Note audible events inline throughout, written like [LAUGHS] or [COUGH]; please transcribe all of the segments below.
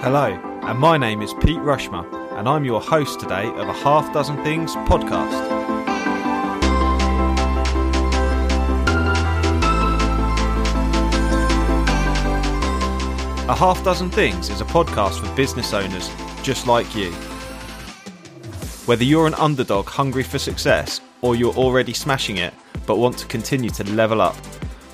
Hello, and my name is Pete Rushmer, and I'm your host today of a Half Dozen Things podcast. A Half Dozen Things is a podcast for business owners just like you. Whether you're an underdog hungry for success or you're already smashing it but want to continue to level up,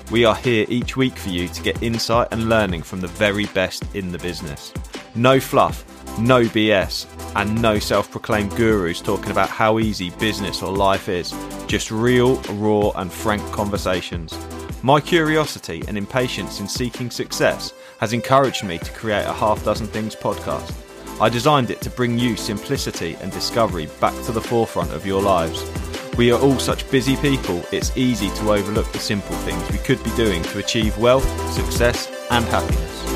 we are here each week for you to get insight and learning from the very best in the business. No fluff, no BS, and no self proclaimed gurus talking about how easy business or life is. Just real, raw, and frank conversations. My curiosity and impatience in seeking success has encouraged me to create a Half Dozen Things podcast. I designed it to bring you simplicity and discovery back to the forefront of your lives. We are all such busy people, it's easy to overlook the simple things we could be doing to achieve wealth, success, and happiness.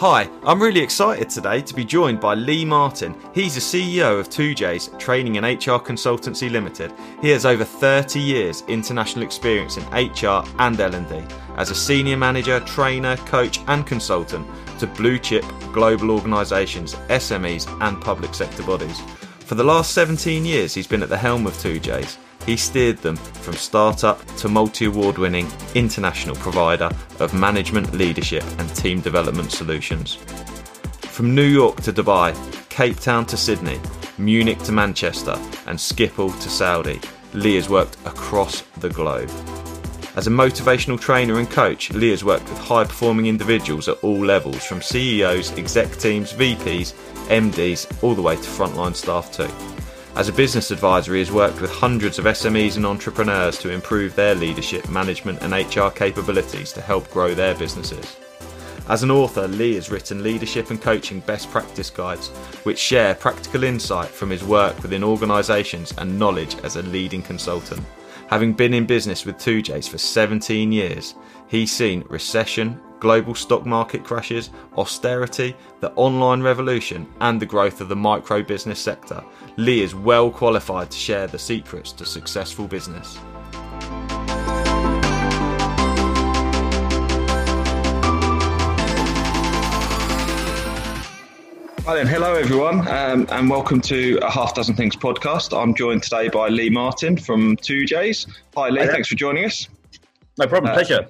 Hi, I'm really excited today to be joined by Lee Martin. He's the CEO of TOOJAYS Training and HR Consultancy Limited. He has over 30 years international experience in HR and L&D as a senior manager, trainer, coach and consultant to blue chip global organisations, SMEs and public sector bodies. For the last 17 years he's been at the helm of TOOJAYS he steered them from startup to multi award winning international provider of management, leadership, and team development solutions. From New York to Dubai, Cape Town to Sydney, Munich to Manchester, and Schiphol to Saudi, Lee has worked across the globe. As a motivational trainer and coach, Lee has worked with high performing individuals at all levels, from CEOs, exec teams, VPs, MDs, all the way to frontline staff too. As a business advisor, he has worked with hundreds of SMEs and entrepreneurs to improve their leadership, management, and HR capabilities to help grow their businesses. As an author, Lee has written leadership and coaching best practice guides, which share practical insight from his work within organisations and knowledge as a leading consultant. Having been in business with TOOJAYS for 17 years, he's seen recession, global stock market crashes, austerity, the online revolution, and the growth of the micro business sector, Lee is well qualified to share the secrets to successful business. Hi then, hello everyone, um, and welcome to a Half Dozen Things podcast. I'm joined today by Lee Martin from TOOJAYS. Hi Lee, Hi thanks for joining us. No problem, uh, pleasure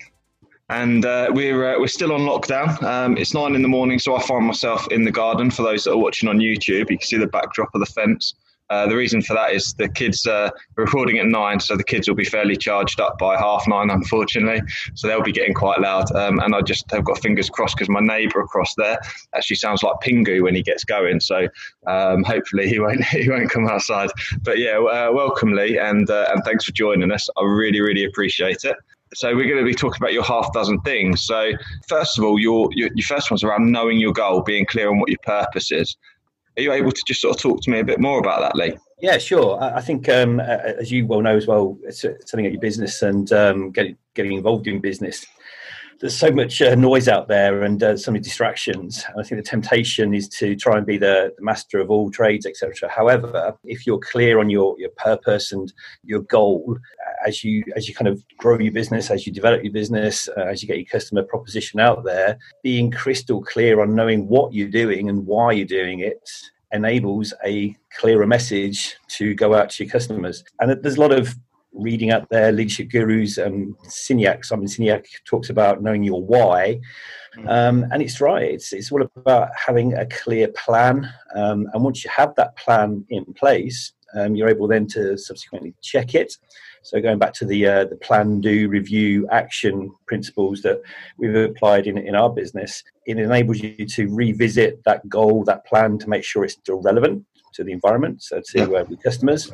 and uh, we're uh, we're still on lockdown. Um, it's nine in the morning, so I find myself in the garden. For those that are watching on YouTube, you can see the backdrop of the fence. Uh, the reason for that is the kids uh, are recording at nine, so the kids will be fairly charged up by half nine, unfortunately. So they'll be getting quite loud. Um, and I just have got fingers crossed because my neighbour across there actually sounds like Pingu when he gets going. So um, hopefully he won't [LAUGHS] he won't come outside. But yeah, uh, welcome Lee, and uh, and thanks for joining us. I really really appreciate it. So we're going to be talking about your half dozen things. So first of all, your, your, your first one's around knowing your goal, being clear on what your purpose is. Are you able to just sort of talk to me a bit more about that, Lee? Yeah, sure. I think, um, as you well know as well, it's setting up your business and um, getting getting involved in business there's so much uh, noise out there and uh, so many distractions. I think the temptation is to try and be the, the master of all trades, etc. However, if you're clear on your, your purpose and your goal, as you as you kind of grow your business, as you develop your business, uh, as you get your customer proposition out there, being crystal clear on knowing what you're doing and why you're doing it enables a clearer message to go out to your customers. And there's a lot of reading up there, leadership gurus, um, Sinek, Simon Sinek talks about knowing your why. Mm. Um, and it's right. It's, it's all about having a clear plan. Um, and once you have that plan in place, um, you're able then to subsequently check it. So going back to the uh, the plan, do, review, action principles that we've applied in, in our business, it enables you to revisit that goal, that plan, to make sure it's still relevant to the environment, so to uh, the customers,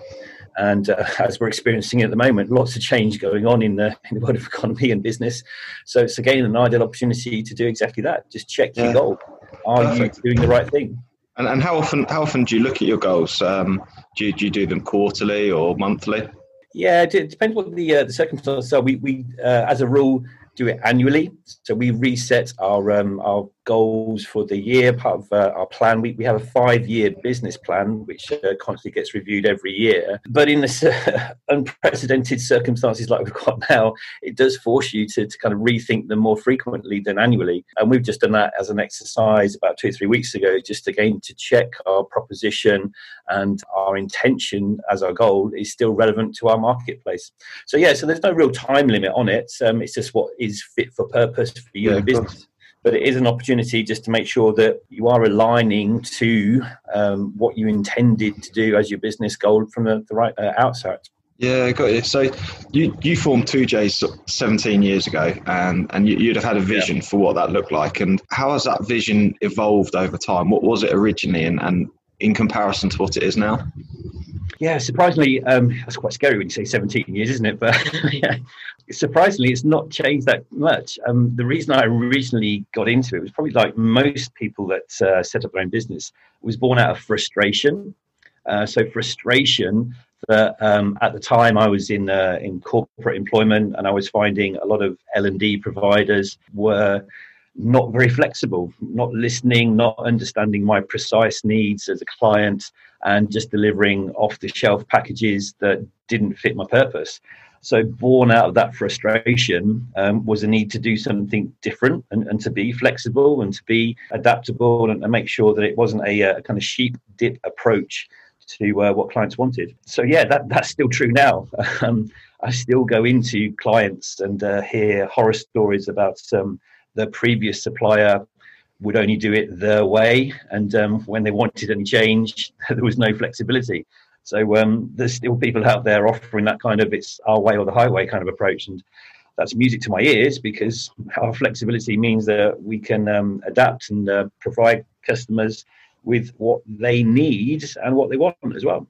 and uh, [LAUGHS] as we're experiencing at the moment, lots of change going on in the, [LAUGHS] in the world of economy and business. So it's again an ideal opportunity to do exactly that. Just check yeah. your goal. Are Perfect. you doing the right thing? And, and how often how often do you look at your goals? Um, do, you, do you do them quarterly or monthly? Yeah, it depends what the uh, the circumstances are. We we uh, as a rule do it annually. So we reset our um, our goals for the year, part of uh, our plan. We, we have a five year business plan, which uh, constantly gets reviewed every year. But in this [LAUGHS] uh, unprecedented circumstances like we've got now, it does force you to, to kind of rethink them more frequently than annually. And we've just done that as an exercise about two or three weeks ago, just again to check our proposition and our intention as our goal is still relevant to our marketplace. So, yeah, so there's no real time limit on it. Um, it's just what is fit for purpose for your yeah, business but it is an opportunity just to make sure that you are aligning to um, what you intended to do as your business goal from the, the right uh, outset. Yeah, got it. So you you formed TOOJAYS 17 years ago, and and you, would have had a vision yeah. for what that looked like. And how has that vision evolved over time? What was it originally, and, and in comparison to what it is now? Yeah, surprisingly, um, that's quite scary when you say 17 years, isn't it? [LAUGHS] But yeah, surprisingly, it's not changed that much. Um, the reason I originally got into it was probably like most people that uh, set up their own business was born out of frustration. Uh, so frustration that um, at the time I was in uh, in corporate employment and I was finding a lot of L and D providers were not very flexible, not listening, not understanding my precise needs as a client, and just delivering off the shelf packages that didn't fit my purpose. So, born out of that frustration um, was a need to do something different and, and, to be flexible and to be adaptable and, and make sure that it wasn't a, a, kind of sheep dip approach to uh, what clients wanted. So, yeah, that, that's still true now. [LAUGHS] Um, I still go into clients and uh, hear horror stories about um, the previous supplier would only do it their way. And um, when they wanted any change, [LAUGHS] there was no flexibility. So um, there's still people out there offering that kind of it's our way or the highway kind of approach. And that's music to my ears because [LAUGHS] our flexibility means that we can um, adapt and uh, provide customers with what they need and what they want as well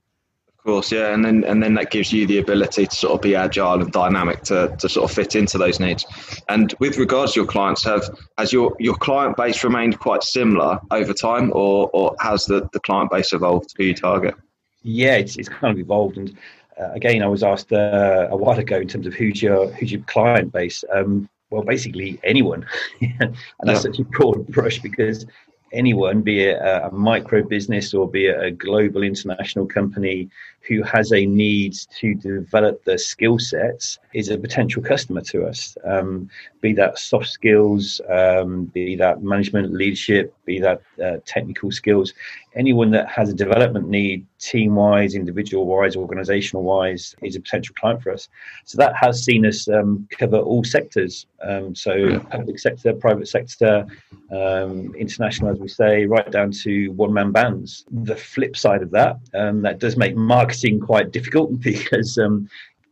course, yeah, and then and then that gives you the ability to sort of be agile and dynamic to, to sort of fit into those needs. And with regards to your clients, have has your your client base remained quite similar over time, or or has the, the client base evolved? Who you target? Yeah, it's, it's kind of evolved, and uh, again, I was asked uh, a while ago in terms of who's your who's your client base. Um, well, basically anyone, [LAUGHS] and that's yeah. such a broad brush because anyone, be it a, micro business or be it a global international company who has a need to develop their skill sets, is a potential customer to us. Um, be that soft skills, um, be that management, leadership, be that uh, technical skills. Anyone that has a development need, team wise, individual wise, organizational wise, is a potential client for us. So that has seen us um, cover all sectors. Um, so yeah. public sector, private sector, um, international, as we say, right down to one man bands. The flip side of that, um, that does make marketing quite difficult [LAUGHS] because um,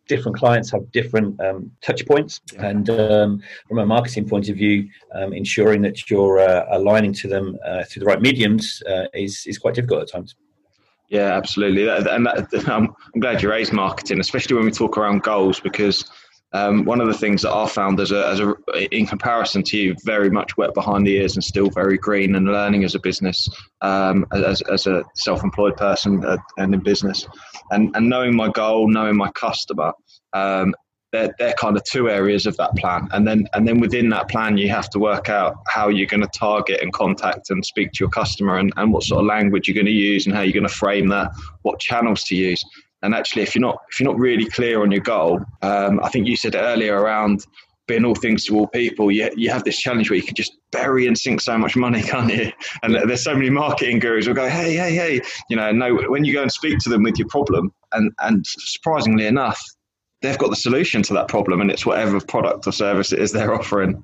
different clients have different um, touch points. And um, from a marketing point of view, um, ensuring that you're uh, aligning to them uh, through the right mediums uh, is, is quite difficult at times. Yeah, absolutely. And that, [LAUGHS] I'm glad you raised marketing, especially when we talk around goals, because um, one of the things that I found as a, as a, in comparison to you, very much wet behind the ears and still very green and learning as a business, um, as, as a self-employed person uh, and in business, and, and knowing my goal, knowing my customer, um, they're, they're kind of two areas of that plan. And then, and then within that plan, you have to work out how you're going to target and contact and speak to your customer and, and what sort of language you're going to use and how you're going to frame that, what channels to use. And actually, if you're not if you're not really clear on your goal, um, I think you said earlier around being all things to all people, you, you have this challenge where you can just bury and sink so much money, [LAUGHS] can't you? And there's so many marketing gurus who go, hey, hey, hey, you know, no, when you go and speak to them with your problem, and, and surprisingly enough, they've got the solution to that problem, and it's whatever product or service it is they're [LAUGHS] offering.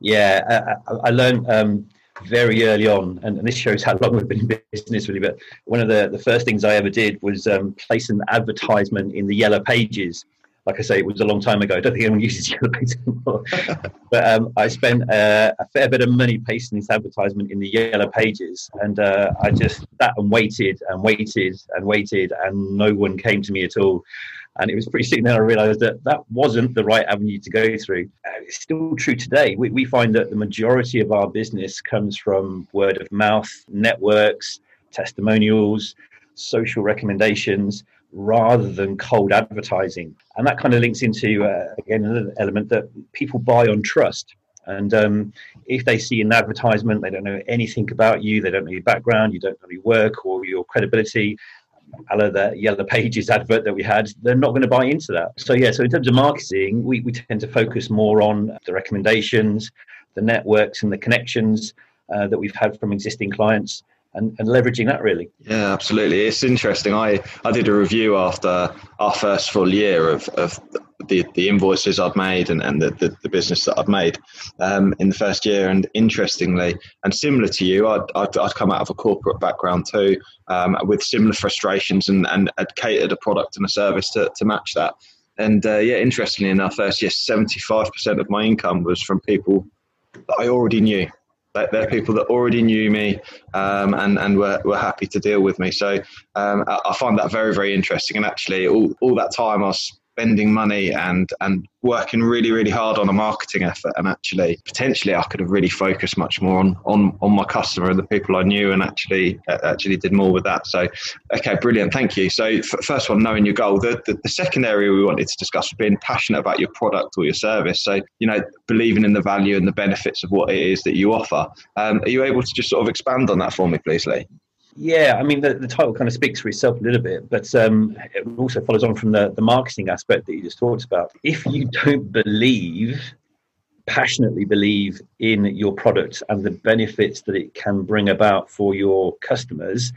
Yeah, I, I learned um, very early on, and, and, this shows how long we've been in business, really. But one of the, the first things I ever did was um, place an advertisement in the yellow pages. Like I say, it was a long time ago. I don't think anyone [LAUGHS] uses yellow pages anymore. [LAUGHS] but um, I spent uh, a fair bit of money pasting this advertisement in the yellow pages, and uh, I just sat and waited and waited and waited, and no one came to me at all. And it was pretty soon then I realized that that wasn't the right avenue to go through. Uh, it's still true today. We, we find that the majority of our business comes from word of mouth, networks, testimonials, social recommendations, rather than cold advertising. And that kind of links into, uh, again, another element that people buy on trust. And um, if they see an advertisement, they don't know anything about you, they don't know your background, you don't know your work or your credibility, a la the Yellow Pages advert that we had, they're not going to buy into that. So, yeah, so in terms of marketing, we, we tend to focus more on the recommendations, the networks, and the connections uh, that we've had from existing clients. And, and, leveraging that really. Yeah, absolutely. It's interesting. I, I did a review after our first full year of, of the, the invoices I've made and, and the, the, the business that I've made um, in the first year. And interestingly, and similar to you, I'd, I'd, I'd come out of a corporate background too, um, with similar frustrations and, and had catered a product and a service to, to match that. And uh, yeah, interestingly enough, first year, 75% of my income was from people that I already knew. They're people that already knew me um, and, and were, were happy to deal with me. So um, I, I find that very, very interesting. And actually, all, all that time I was spending money and and working really really hard on a marketing effort. And actually potentially I could have really focused much more on on on my customer and the people I knew and actually uh, actually did more with that. So okay brilliant. Thank you. So first one knowing your goal. The, the, the second area we wanted to discuss was being passionate about your product or your service. So you know believing in the value and the benefits of what it is that you offer. Um, are you able to just sort of expand on that for me please Lee yeah, I mean, the, the title kind of speaks for itself a little bit, but um, it also follows on from the, the marketing aspect that you just talked about. If you don't believe, passionately believe in your product and the benefits that it can bring about for your customers,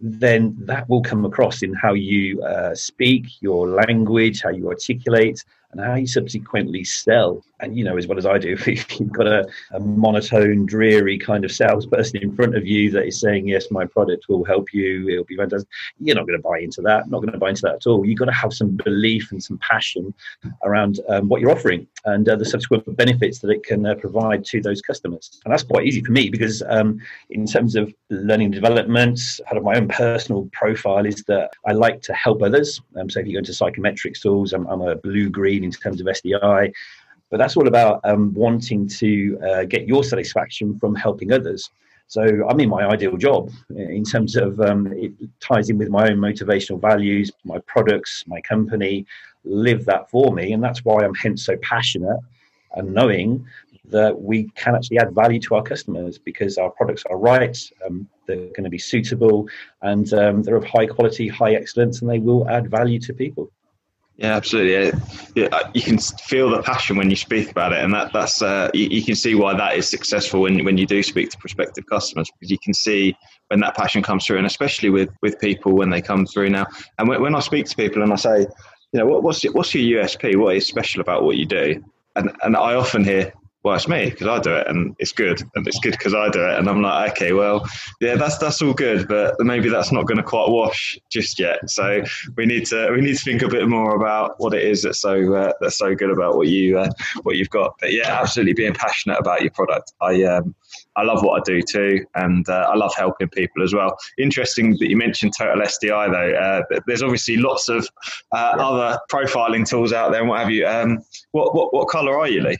then that will come across in how you uh, speak, your language, how you articulate, and how you subsequently sell. And you know as well as I do, [LAUGHS] if you've got a, a, monotone, dreary kind of salesperson in front of you that is saying, "Yes, my product will help you. It'll be fantastic," you're not going to buy into that. Not going to buy into that at all. You've got to have some belief and some passion around um, what you're offering and uh, the subsequent benefits that it can uh, provide to those customers. And that's quite easy for me because, um, in terms of learning development, part of my own personal profile is that I like to help others. Um, so if you go into psychometrics tools, I'm, I'm a blue green in terms of SDI. But that's all about um, wanting to uh, get your satisfaction from helping others. So I'm in my ideal job in terms of um, it ties in with my own motivational values, my products, my company live that for me, and that's why I'm hence so passionate and knowing that we can actually add value to our customers because our products are right, um, they're going to be suitable, and um, they're of high quality, high excellence, and they will add value to people. Yeah, absolutely. Yeah, uh, you can feel the passion when you speak about it, and that that's uh, you, you, can see why that is successful when when you do speak to prospective customers because you can see when that passion comes through, and especially with with people when they come through now. And when, when I speak to people and I say, you know, what, what's your, what's your USP? What is special about what you do? And and I often hear, well, it's me because I do it and it's good and it's good because I do it. And I'm like, okay, well, yeah, that's that's all good, but maybe that's not going to quite wash just yet. So we need to we need to think a bit more about what it is that's so uh, that's so good about what you uh, what you've got. But yeah, absolutely being passionate about your product. I um, I love what I do too, and uh, I love helping people as well. Interesting that you mentioned Total SDI though. Uh, there's obviously lots of uh, yeah. other profiling tools out there and what have you. Um, what what what colour are you, Lee?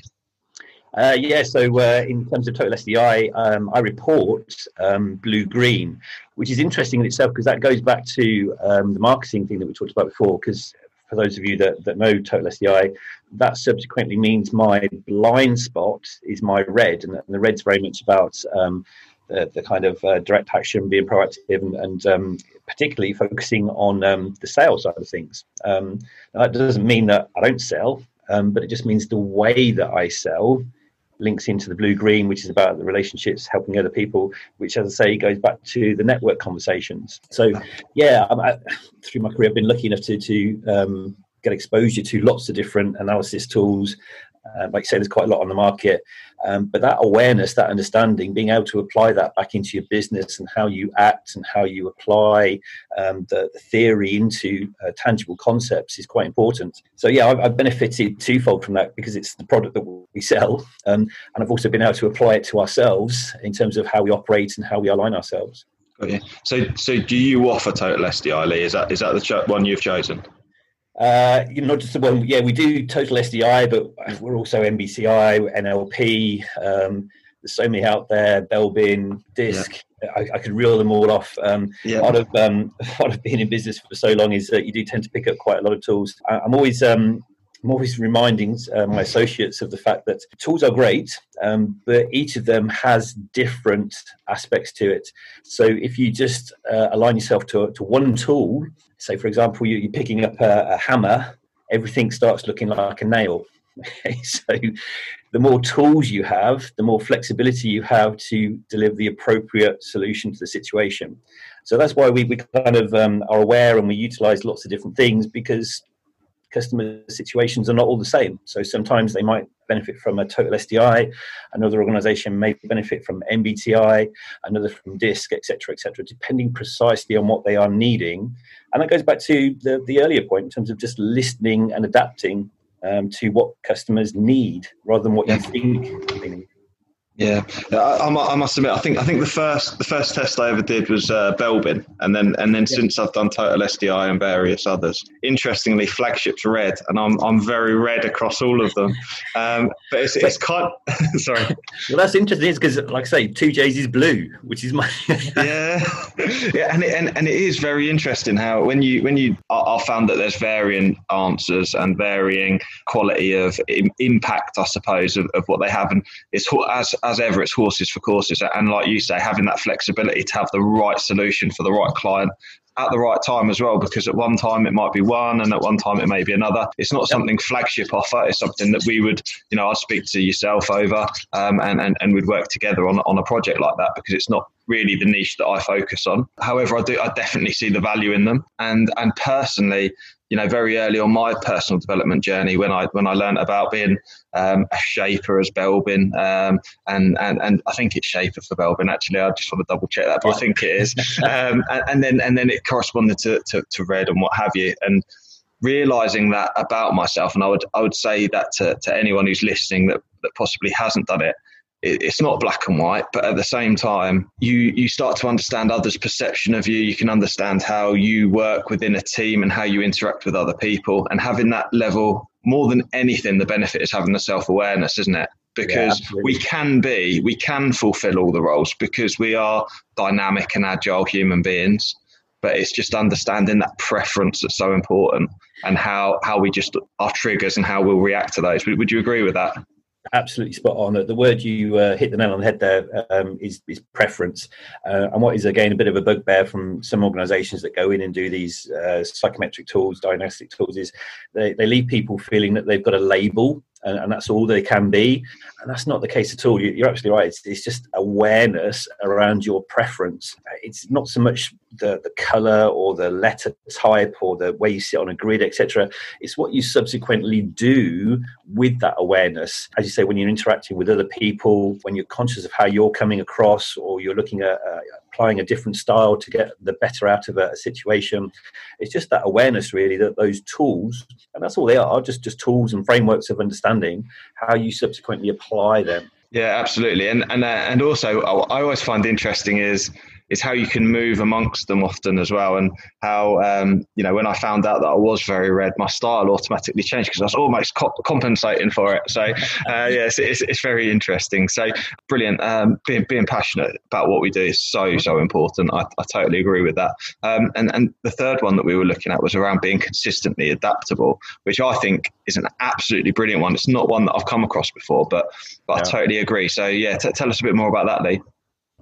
Uh, yeah, so uh, in terms of total SDI, um, I report um, blue green, which is interesting in itself because that goes back to um, the marketing thing that we talked about before. Because for those of you that, that know total SDI, that subsequently means my blind spot is my red, and the red's very much about um, the, the, kind of uh, direct action, being proactive, and, and um, particularly focusing on um, the sales side of things. that doesn't mean that I don't sell. but it just means the way that I sell links into the blue green, which is about the relationships, helping other people, which, as I say, goes back to the network conversations. So, yeah, I, through my career, I've been lucky enough to to um, get exposure to lots of different analysis tools uh, like I say, there's quite a lot on the market. Um, but that awareness, that understanding, being able to apply that back into your business and how you act and how you apply um, the, the, theory into uh, tangible concepts is quite important. So, yeah, I've, I've, benefited twofold from that because it's the product that we sell. Um, and I've also been able to apply it to ourselves in terms of how we operate and how we align ourselves. Okay. So, so do you offer Total SDI, Lee? Is that is that the one you've chosen? Uh, you know, not just the one. yeah, we do total SDI, but we're also MBTI, NLP. Um, there's so many out there. Belbin, Disc. Yeah. I, I, could reel them all off. Um, yeah. Part of um, [LAUGHS] part of being in business for so long is that you do tend to pick up quite a lot of tools. I, am always um, I'm always reminding uh, my associates of the fact that tools are great, um, but each of them has different aspects to it. So if you just uh, align yourself to, to one tool, say for example you, are picking up a, a hammer, everything starts looking like a nail. [LAUGHS] so the more tools you have, the more flexibility you have to deliver the appropriate solution to the situation. So that's why we, we kind of um, are aware and we utilize lots of different things because customer situations are not all the same. So sometimes they might benefit from a total SDI, another organization may benefit from MBTI, another from DISC, etc., etc., depending precisely on what they are needing. And that goes back to the, the earlier point in terms of just listening and adapting um, to what customers need rather than what yeah. you think they need. Yeah, I, I, must admit, I think I think the first the first test I ever did was uh, Belbin, and then and then yeah. since I've done Total SDI and various others. Interestingly, flagship's red, and I'm I'm very red across all of them. Um, but it's it's kind. [LAUGHS] sorry. Well, that's interesting, because like I say, TOOJAYS is blue, which is my. [LAUGHS] yeah, yeah, and it, and and it is very interesting how when you when you I, I found that there's varying answers and varying quality of impact, I suppose, of, of what they have, and it's as as ever, it's horses for courses. And like you say, having that flexibility to have the right solution for the right client at the right time as well, because at one time it might be one and at one time it may be another. It's not something flagship offer. It's something that we would, you know, I'd speak to yourself over um, and, and, and we'd work together on, on a project like that because it's not really the niche that I focus on. However, I do, I definitely see the value in them. And, and personally, you know, very early on my personal development journey when I when I learned about being um, a shaper as Belbin, um, and and and I think it's shaper for Belbin. Actually, I just want to double check that, but I think it is. [LAUGHS] Um, and, and, then and then it corresponded to, to, to red and what have you, and realizing that about myself. And I would I would say that to, to anyone who's listening that that possibly hasn't done it it's not black and white, but at the same time, you you start to understand others' perception of you. You can understand how you work within a team and how you interact with other people. And having that level, more than anything, the benefit is having the self awareness, isn't it? Because yeah, we can be, we can fulfill all the roles because we are dynamic and agile human beings. But it's just understanding that preference that's so important and how, how we just, our triggers and how we'll react to those. Would, would you agree with that? Absolutely spot on. The word you uh, hit the nail on the head there um, is is, preference, uh, and what is again a bit of a bugbear from some organisations that go in and do these uh, psychometric tools, diagnostic tools, is they, they leave people feeling that they've got a label and, and, that's all they can be. And that's not the case at all. You, are absolutely right. It's, it's, just awareness around your preference. It's not so much the, the color or the letter type or the way you sit on a grid, etc. It's what you subsequently do with that awareness. As you say, when you're interacting with other people, when you're conscious of how you're coming across, or you're looking at uh, applying a different style to get the better out of a, a, situation. It's just that awareness, really, that those tools, and that's all they are, just just tools and frameworks of understanding how you subsequently apply them. Yeah, absolutely, and and uh, and also I always find interesting is is how you can move amongst them often as well. And how, um, you know, when I found out that I was very red, my style automatically changed because I was almost co- compensating for it. So, uh, yes, it's, it's, very interesting. So, brilliant. Um, being, being passionate about what we do is so, so important. I, I totally agree with that. Um, and, and the third one that we were looking at was around being consistently adaptable, which I think is an absolutely brilliant one. It's not one that I've come across before, but, but yeah. I totally agree. So, yeah, t- tell us a bit more about that, Lee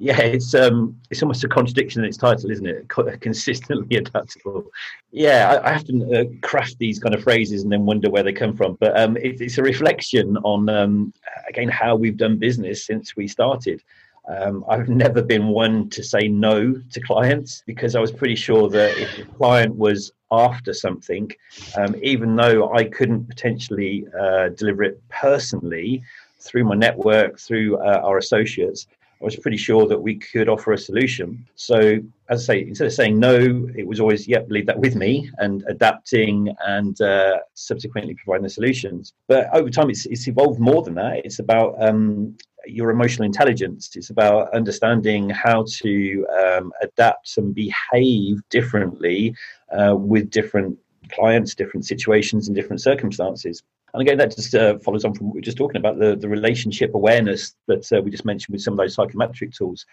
yeah, it's um, it's almost a contradiction in its title, isn't it? Consistently [LAUGHS] adaptable. Yeah, I, I often uh, craft these kind of phrases and then wonder where they come from. But um, it, it's a reflection on um, again how we've done business since we started. Um, I've never been one to say no to clients because I was pretty sure that if the client was after something, um, even though I couldn't potentially uh, deliver it personally through my network, through uh, our associates, I was pretty sure that we could offer a solution. So, as I say, instead of saying no, it was always, yep, leave that with me and adapting and uh, subsequently providing the solutions. But over time, it's, it's evolved more than that. It's about um, your emotional intelligence. It's about understanding how to um, adapt and behave differently uh, with different clients, different situations, and different circumstances. And again, that just uh, follows on from what we were just talking about the, the relationship awareness that uh, we just mentioned with some of those psychometric tools.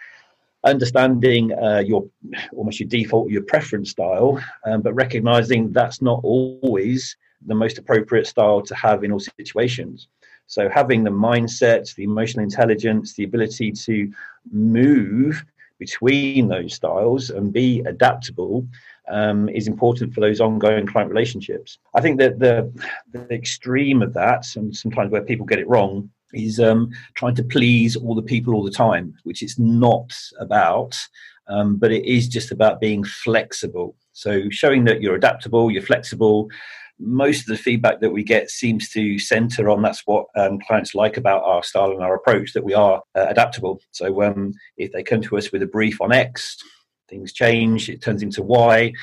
Understanding uh, your almost your default, your preference style, um, but recognizing that's not always the most appropriate style to have in all situations. So having the mindset, the emotional intelligence, the ability to move between those styles and be adaptable um, is important for those ongoing client relationships. I think that the, the extreme of that, and sometimes where people get it wrong, is um, trying to please all the people all the time, which it's not about, um, but it is just about being flexible. So showing that you're adaptable, you're flexible, most of the feedback that we get seems to center on that's what um, clients like about our style and our approach that we are uh, adaptable so um, if they come to us with a brief on x things change it turns into y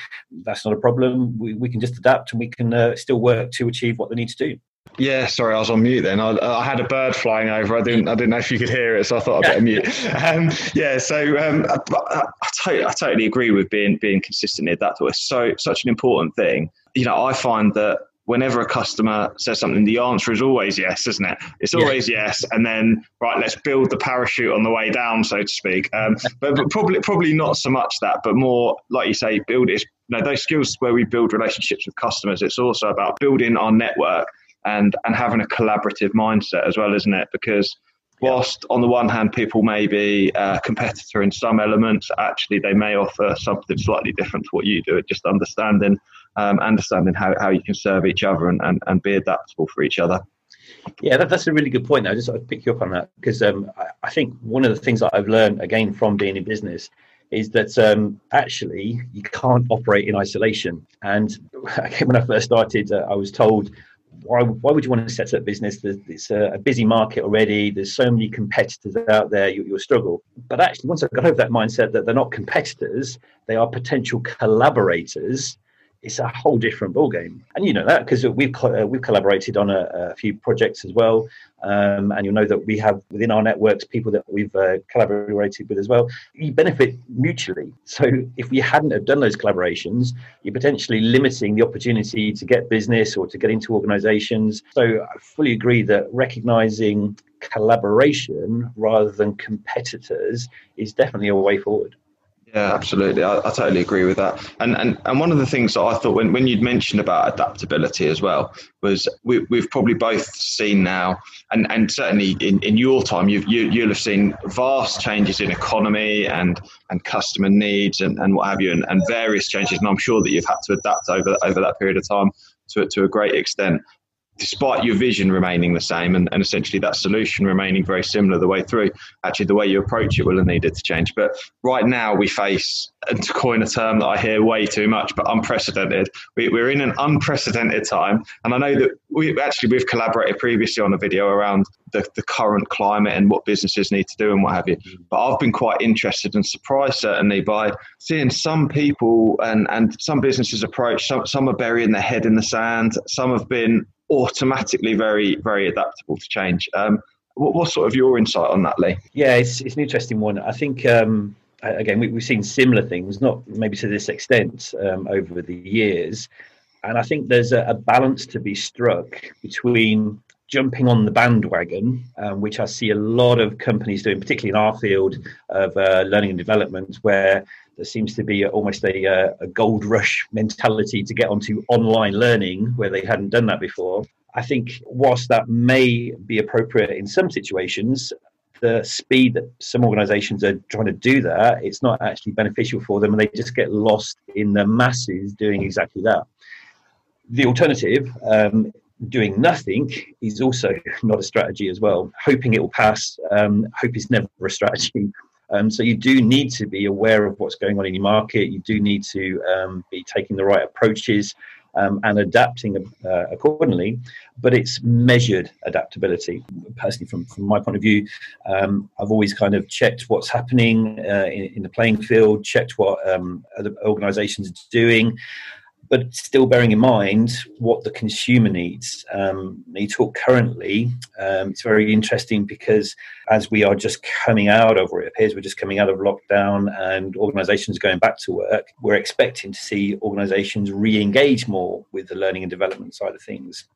that's not a problem we, we can just adapt and we can uh, still work to achieve what they need to do yeah, sorry, I was on mute then. I, I, had a bird flying over. I didn't, I didn't know if you could hear it, so I thought I'd better mute. [LAUGHS] Um, yeah, so um, I, I, totally, I, totally, agree with being being consistently adaptable. It's so such an important thing. You know, I find that whenever a customer says something, the answer is always yes, isn't it? It's always yeah. yes, and then right, let's build the parachute on the way down, so to speak. Um, [LAUGHS] but, but, probably probably not so much that, but more like you say, build it. You know, those skills where we build relationships with customers. It's also about building our network and and having a collaborative mindset as well, isn't it? Because whilst on the one hand people may be a competitor in some elements, actually they may offer something slightly different to what you do. It just understanding um, understanding how, how you can serve each other and, and, and be adaptable for each other. Yeah, that, that's a really good point. I just sort of pick you up on that because um, I, I, think one of the things that I've learned again from being in business is that um, actually you can't operate in isolation. And [LAUGHS] when I first started, uh, I was told why, why would you want to set up business? It's a, a, busy market already. There's so many competitors out there. You, will struggle. But actually, once I got over that mindset that they're not competitors, they are potential collaborators it's a whole different ballgame. And you know that because we've uh, we've collaborated on a, a few projects as well, um, and you'll know that we have within our networks people that we've uh, collaborated with as well. You benefit mutually. So if we hadn't have done those collaborations, you're potentially limiting the opportunity to get business or to get into organisations. So I fully agree that recognising collaboration rather than competitors is definitely a way forward. Yeah, absolutely. I, I, totally agree with that. And, and and one of the things that I thought when, when you'd mentioned about adaptability as well was we, we've probably both seen now, and, and certainly in, in your time, you've, you, you'll have seen vast changes in economy and, and customer needs and, and what have you, and, and various changes. And I'm sure that you've had to adapt over, over that period of time to, to a great extent despite your vision remaining the same and, and essentially that solution remaining very similar the way through, actually the way you approach it will have needed to change. But right now we face, and to coin a term that I hear way too much, but unprecedented. We, are in an unprecedented time. And I know that we actually we've collaborated previously on a video around the, the current climate and what businesses need to do and what have you. But I've been quite interested and surprised certainly by seeing some people and, and some businesses approach, some, some are burying their head in the sand, some have been automatically very, very adaptable to change. Um, what, what's sort of your insight on that, Lee? Yeah, it's, it's an interesting one. I think, um, again, we, have seen similar things, not maybe to this extent um, over the years. And I think there's a, a, balance to be struck between jumping on the bandwagon, um, which I see a lot of companies doing, particularly in our field of uh, learning and development, where there seems to be almost a, uh, a gold rush mentality to get onto online learning where they hadn't done that before. I think, whilst that may be appropriate in some situations, the speed that some organizations are trying to do that, it's not actually beneficial for them and they just get lost in the masses doing exactly that. The alternative, um, doing nothing, is also [LAUGHS] not a strategy as well. Hoping it will pass, um, hope is never a strategy. Um, so you do need to be aware of what's going on in your market. You do need to um, be taking the right approaches um, and adapting uh, accordingly. But it's measured adaptability. Personally, from, from my point of view, um, I've always kind of checked what's happening uh, in, in, the playing field, checked what um, other organisations are doing but still bearing in mind what the consumer needs. Um, you talk currently, um, it's very interesting because as we are just coming out of, or it appears we're just coming out of lockdown and organizations going back to work, we're expecting to see organizations re engage more with the learning and development side of things.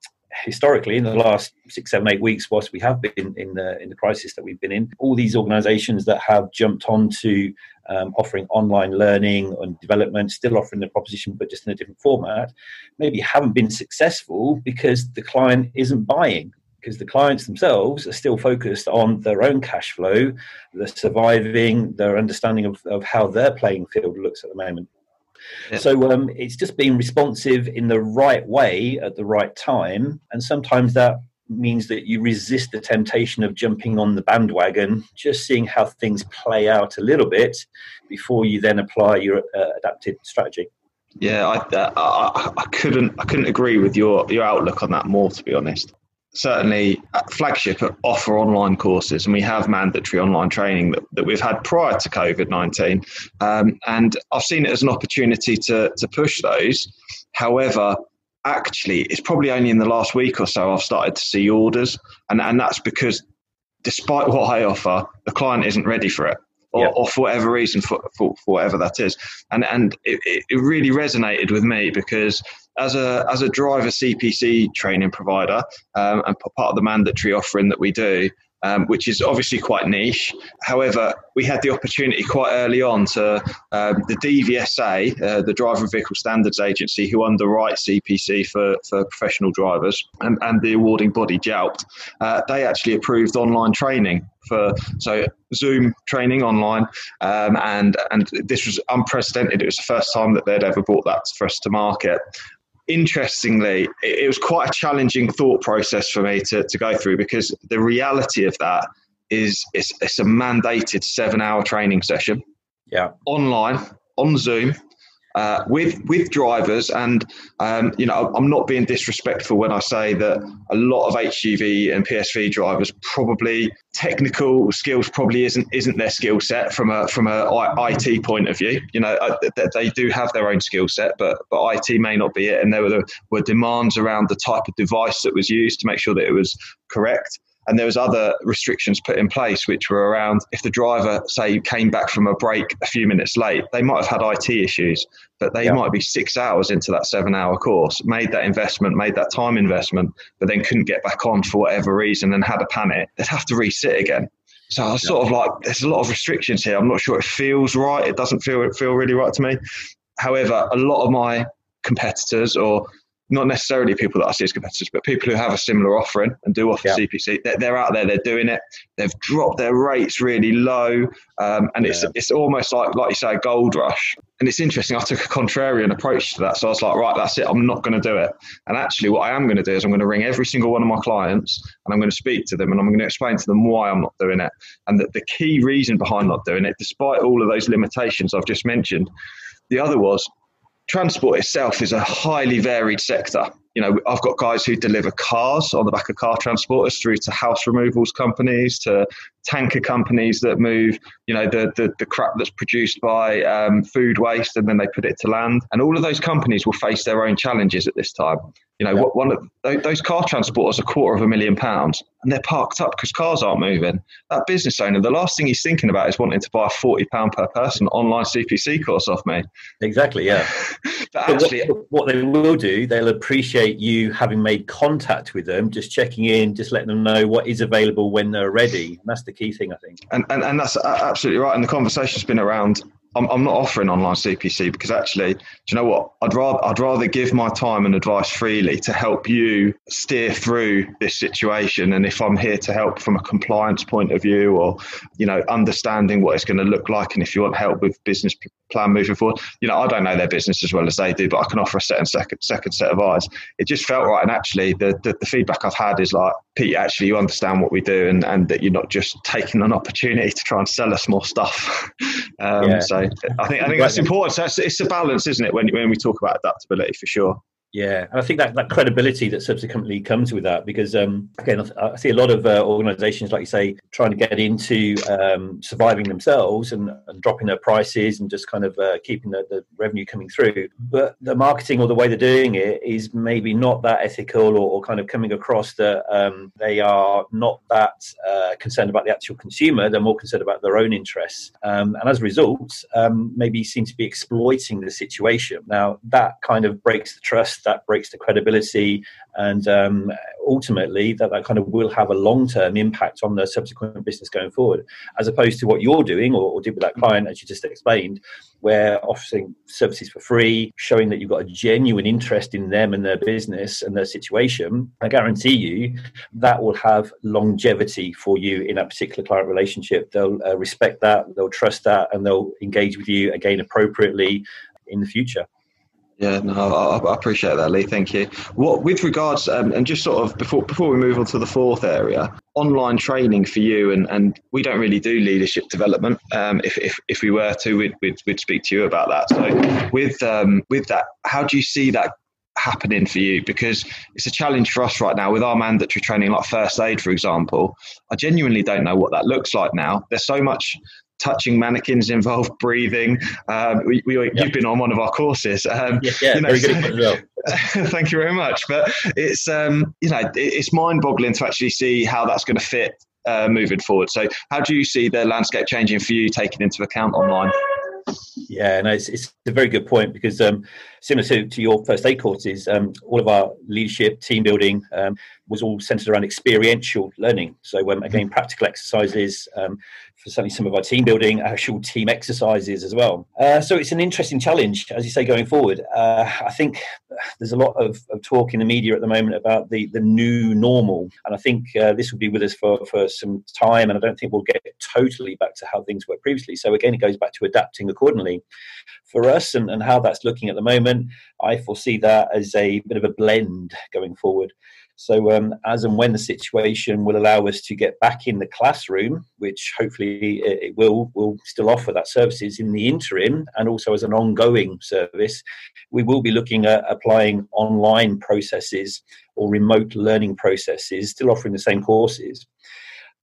Historically in the last six, seven, eight weeks, whilst we have been in the in the crisis that we've been in, all these organisations that have jumped onto um, offering online learning and development, still offering the proposition, but just in a different format, maybe haven't been successful because the client isn't buying. Because the clients themselves are still focused on their own cash flow, the surviving, their understanding of, of how their playing field looks at the moment. Yeah. So um, it's just being responsive in the right way at the right time, and sometimes that means that you resist the temptation of jumping on the bandwagon, just seeing how things play out a little bit before you then apply your uh, adapted strategy. Yeah, I, uh, I, I, couldn't I couldn't agree with your your outlook on that more. To be honest, certainly flagship offer online courses and we have mandatory online training that, that we've had prior to covid-19 um, and i've seen it as an opportunity to, to push those. However actually it's probably only in the last week or so i've started to see orders and, and that's because despite what i offer the client isn't ready for it or, yeah. or for whatever reason for, for, for, whatever that is. And and it, it really resonated with me because as a as a driver CPC training provider um, and part of the mandatory offering that we do, um, which is obviously quite niche. However, we had the opportunity quite early on to um, the DVSA, uh, the Driver and Vehicle Standards Agency, who underwrite CPC for, for professional drivers, and, and the awarding body JAUPT, uh, they actually approved online training for so Zoom training online, um, and and this was unprecedented. It was the first time that they'd ever brought that for us to market interestingly, it, was quite a challenging thought process for me to, to go through because the reality of that is it's, it's a mandated seven hour training session. Yeah. Online, on Zoom, uh, with with drivers, and um, you know, I'm not being disrespectful when I say that a lot of HGV and PSV drivers probably technical skills probably isn't isn't their skill set from a from a IT point of view. You know, uh, they do have their own skill set, but but IT may not be it, and there were were demands around the type of device that was used to make sure that it was correct and there was other restrictions put in place which were around if the driver say came back from a break a few minutes late they might have had IT issues but they yeah. might be 6 hours into that 7 hour course made that investment made that time investment but then couldn't get back on for whatever reason and had a panic they'd have to resit again so I was sort of like, there's a lot of restrictions here. I'm not sure it feels right. It doesn't feel feel really right to me. However, a lot of my competitors or not necessarily people that I see as competitors, but people who have a similar offering and do offer yeah. CPC. They're, they're, out there, they're doing it. They've dropped their rates really low, um, and it's yeah. it's almost like like you say, a gold rush. And it's interesting. I took a contrarian approach to that, so I was like, right, that's it. I'm not going to do it. And actually, what I am going to do is I'm going to ring every single one of my clients, and I'm going to speak to them, and I'm going to explain to them why I'm not doing it, and that the key reason behind not doing it, despite all of those limitations I've just mentioned. The other was transport itself is a highly varied sector. You know, I've got guys who deliver cars on the back of car transporters through to house removals companies, to tanker companies that move, you know, the, the, the crap that's produced by um, food waste and then they put it to land. And all of those companies will face their own challenges at this time. You know, yeah. one of those car transporters a quarter of a million pounds, and they're parked up because cars aren't moving. That business owner, the last thing he's thinking about is wanting to buy a forty pound per person online CPC course off me. Exactly, yeah. [LAUGHS] but actually, what, what, they will do, they'll appreciate you having made contact with them, just checking in, just letting them know what is available when they're ready. And that's the key thing, I think. And and, and that's absolutely right. And the conversation's been around I'm, I'm not offering online CPC because actually, do you know what? I'd rather I'd rather give my time and advice freely to help you steer through this situation. And if I'm here to help from a compliance point of view, or you know, understanding what it's going to look like, and if you want help with business plan moving forward, you know, I don't know their business as well as they do, but I can offer a second second second set of eyes. It just felt right, and actually, the the, the feedback I've had is like, Pete, actually, you understand what we do, and and that you're not just taking an opportunity to try and sell us more stuff. [LAUGHS] um, yeah. So I think I think that's important. So it's, it's a balance, isn't it, when when we talk about adaptability for sure. Yeah, and I think that, that credibility that subsequently comes with that, because um, again, I see a lot of uh, organisations, like you say, trying to get into um, surviving themselves and, and, dropping their prices and just kind of uh, keeping the, the, revenue coming through. But the marketing or the way they're doing it is maybe not that ethical or, or kind of coming across that um, they are not that uh, concerned about the actual consumer. They're more concerned about their own interests, um, and as a result, um, maybe seem to be exploiting the situation. Now that kind of breaks the trust that breaks the credibility, and um, ultimately that, that kind of will have a long term impact on the subsequent business going forward, as opposed to what you're doing or, or did with that client, as you just explained, where offering services for free, showing that you've got a genuine interest in them and their business and their situation, I guarantee you that will have longevity for you in that particular client relationship. They'll uh, respect that, they'll trust that, and they'll engage with you again appropriately in the future. Yeah, no, I, I, appreciate that, Lee. Thank you. What with regards um, and just sort of before before we move on to the fourth area, online training for you, and, and we don't really do leadership development. Um, if, if if we were to, we'd, we'd, we'd speak to you about that. So with um, with that, how do you see that happening for you? Because it's a challenge for us right now with our mandatory training, like first aid, for example. I genuinely don't know what that looks like now. There's so much touching mannequins involved, breathing. Um, we, we, yeah. You've been on one of our courses. Um, yeah, yeah you know, very good well. [LAUGHS] thank you very much. But it's um, you know it's mind-boggling to actually see how that's going to fit uh, moving forward. So, how do you see the landscape changing for you, taking into account online? Yeah, no, it's, it's a very good point because um, similar to, to your first aid courses, um, all of our leadership, team building um, was all centered around experiential learning. So, um, again, practical exercises, um, for certainly some of our team building, [LAUGHS] actual team exercises as well. Uh, so it's an interesting challenge, as you say, going forward. Uh, I think there's a lot of, of, talk in the media at the moment about the, the new normal, and I think uh, this will be with us for, for some time, and I don't think we'll get totally back to how things were previously. So again, it goes back to adapting accordingly. For us and, and how that's looking at the moment, I foresee that as a bit of a blend going forward. So, um, as and when the situation will allow us to get back in the classroom, which hopefully it will, will still offer that services in the interim and also as an ongoing service, we will be looking at applying online processes or remote learning processes, still offering the same courses.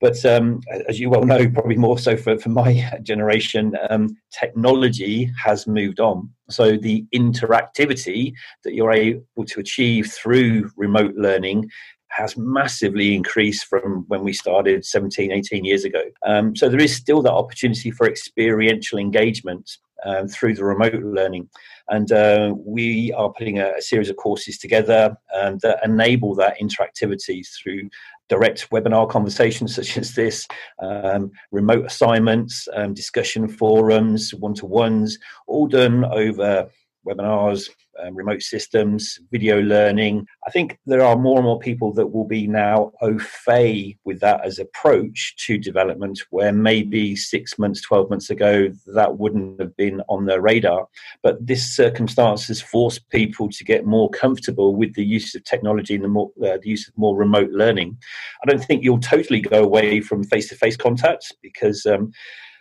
But um, as you well know, probably more so for, for my generation, um, technology has moved on. So the interactivity that you're able to achieve through remote learning has massively increased from when we started 17, 18 years ago. Um, so there is still that opportunity for experiential engagement um, through the remote learning. And uh, we are putting a, a, series of courses together um, that enable that interactivity through direct webinar conversations such as this, um, remote assignments, um, discussion forums, one to ones, all done over webinars, um, remote systems, video learning. I think there are more and more people that will be now au fait with that as approach to development, where maybe six months, 12 months ago, that wouldn't have been on their radar. But this circumstance has forced people to get more comfortable with the use of technology and the, more, uh, the use of more remote learning. I don't think you'll totally go away from face to face contacts because. Um,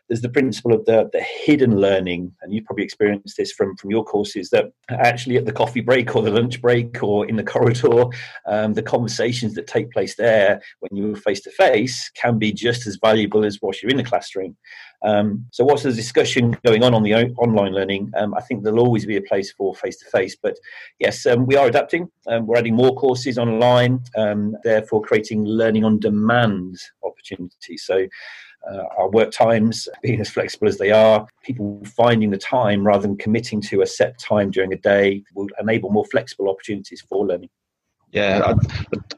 there's the principle of the, the hidden learning, and you've probably experienced this from, from your courses, that actually at the coffee break or the lunch break or in the corridor, um, the conversations that take place there when you're face to face can be just as valuable as what you're in the classroom. Um, so, whilst there's discussion going on on the online learning, um, I think there'll always be a place for face to face. But yes, um, we are adapting. Um, we're adding more courses online, um, therefore creating learning on demand opportunities. So, uh, our work times being as flexible as they are, people finding the time rather than committing to a set time during a day will enable more flexible opportunities for learning. Yeah,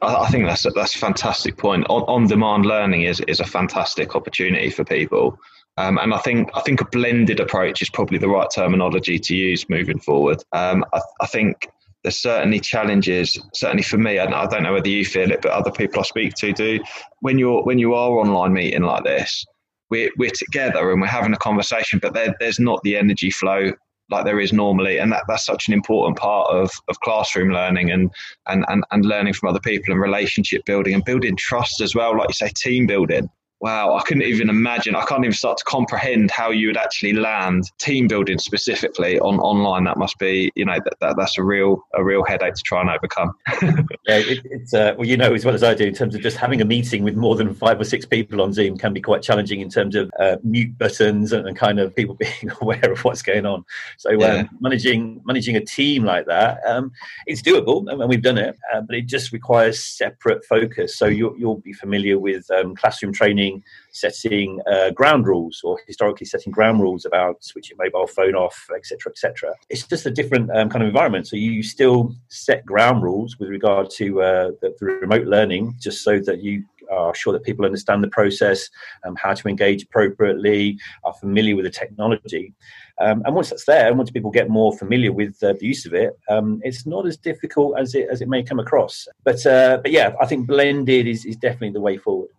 I, I think that's a, that's a fantastic point. On, on demand learning is, is a fantastic opportunity for people. Um, and I think I think a blended approach is probably the right terminology to use moving forward. Um, I, I, think there's certainly challenges, certainly for me, and I don't know whether you feel it, but other people I speak to do. When you're when you are online meeting like this, we're we're together and we're having a conversation, but there, there's not the energy flow like there is normally, and that, that's such an important part of, of classroom learning and, and and and learning from other people and relationship building and building trust as well, like you say, team building wow, I couldn't even imagine. I can't even start to comprehend how you would actually land team building specifically on online. That must be, you know, that, that that's a real a real headache to try and overcome. [LAUGHS] yeah, it, it's uh, well, you know as well as I do in terms of just having a meeting with more than five or six people on Zoom can be quite challenging in terms of uh, mute buttons and, and, kind of people [LAUGHS] being aware of what's going on. So um, yeah. managing managing a team like that, um, it's doable, and we've done it, uh, but it just requires separate focus. So you'll, you'll be familiar with um, classroom training training setting uh, ground rules or historically setting ground rules about switching mobile phone off, etc., etc. It's just a different um, kind of environment. So you still set ground rules with regard to uh, the, the remote learning, just so that you are sure that people understand the process, um, how to engage appropriately, are familiar with the technology. Um, and once that's there, and once people get more familiar with uh, the use of it, um, it's not as difficult as it as it may come across. But uh, but yeah, I think blended is, is definitely the way forward.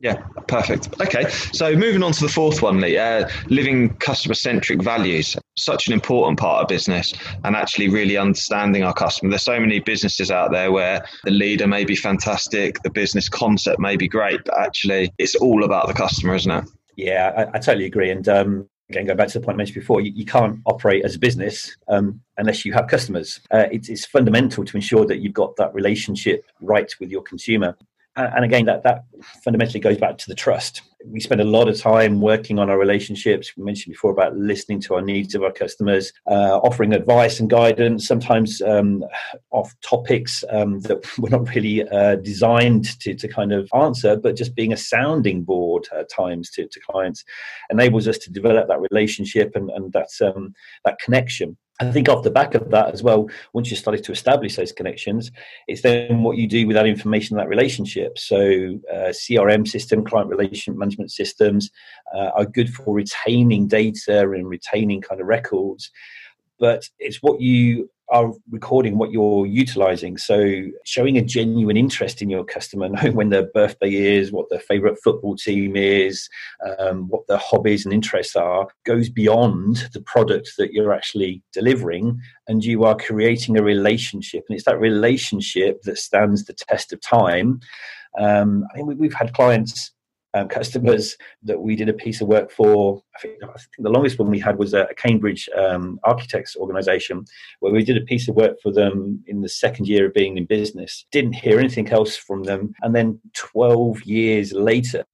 Yeah, perfect. Okay, so moving on to the fourth one, Lee, uh, living customer centric values. Such an important part of business and actually really understanding our customer. There's so many businesses out there where the leader may be fantastic, the business concept may be great, but actually it's all about the customer, isn't it? Yeah, I, I totally agree. And um, again, go back to the point I mentioned before, you, you can't operate as a business um, unless you have customers. Uh, it's, fundamental to ensure that you've got that relationship right with your consumer and again that that fundamentally goes back to the trust. We spend a lot of time working on our relationships. We mentioned before about listening to our needs of our customers uh, offering advice and guidance sometimes um, off topics um, that [LAUGHS] we're not really uh, designed to, to kind of answer but just being a sounding board at times to, to clients enables us to develop that relationship and, and that, um, that connection I think off the back of that as well, once you started to establish those connections, it's then what you do with that information, that relationship. So, uh, CRM system, client relation management systems, uh, are good for retaining data and retaining kind of records. But it's what you are recording what you're utilizing. So showing a genuine interest in your customer, [LAUGHS] knowing when their birthday is, what their favorite football team is, um, what their hobbies and interests are, goes beyond the product that you're actually delivering. And you are creating a relationship. And it's that relationship that stands the test of time. Um, I mean, we've had clients um, customers that we did a piece of work for. I think, I think the longest one we had was a, Cambridge um, architects organization where we did a piece of work for them in the second year of being in business. Didn't hear anything else from them. And then 12 years later,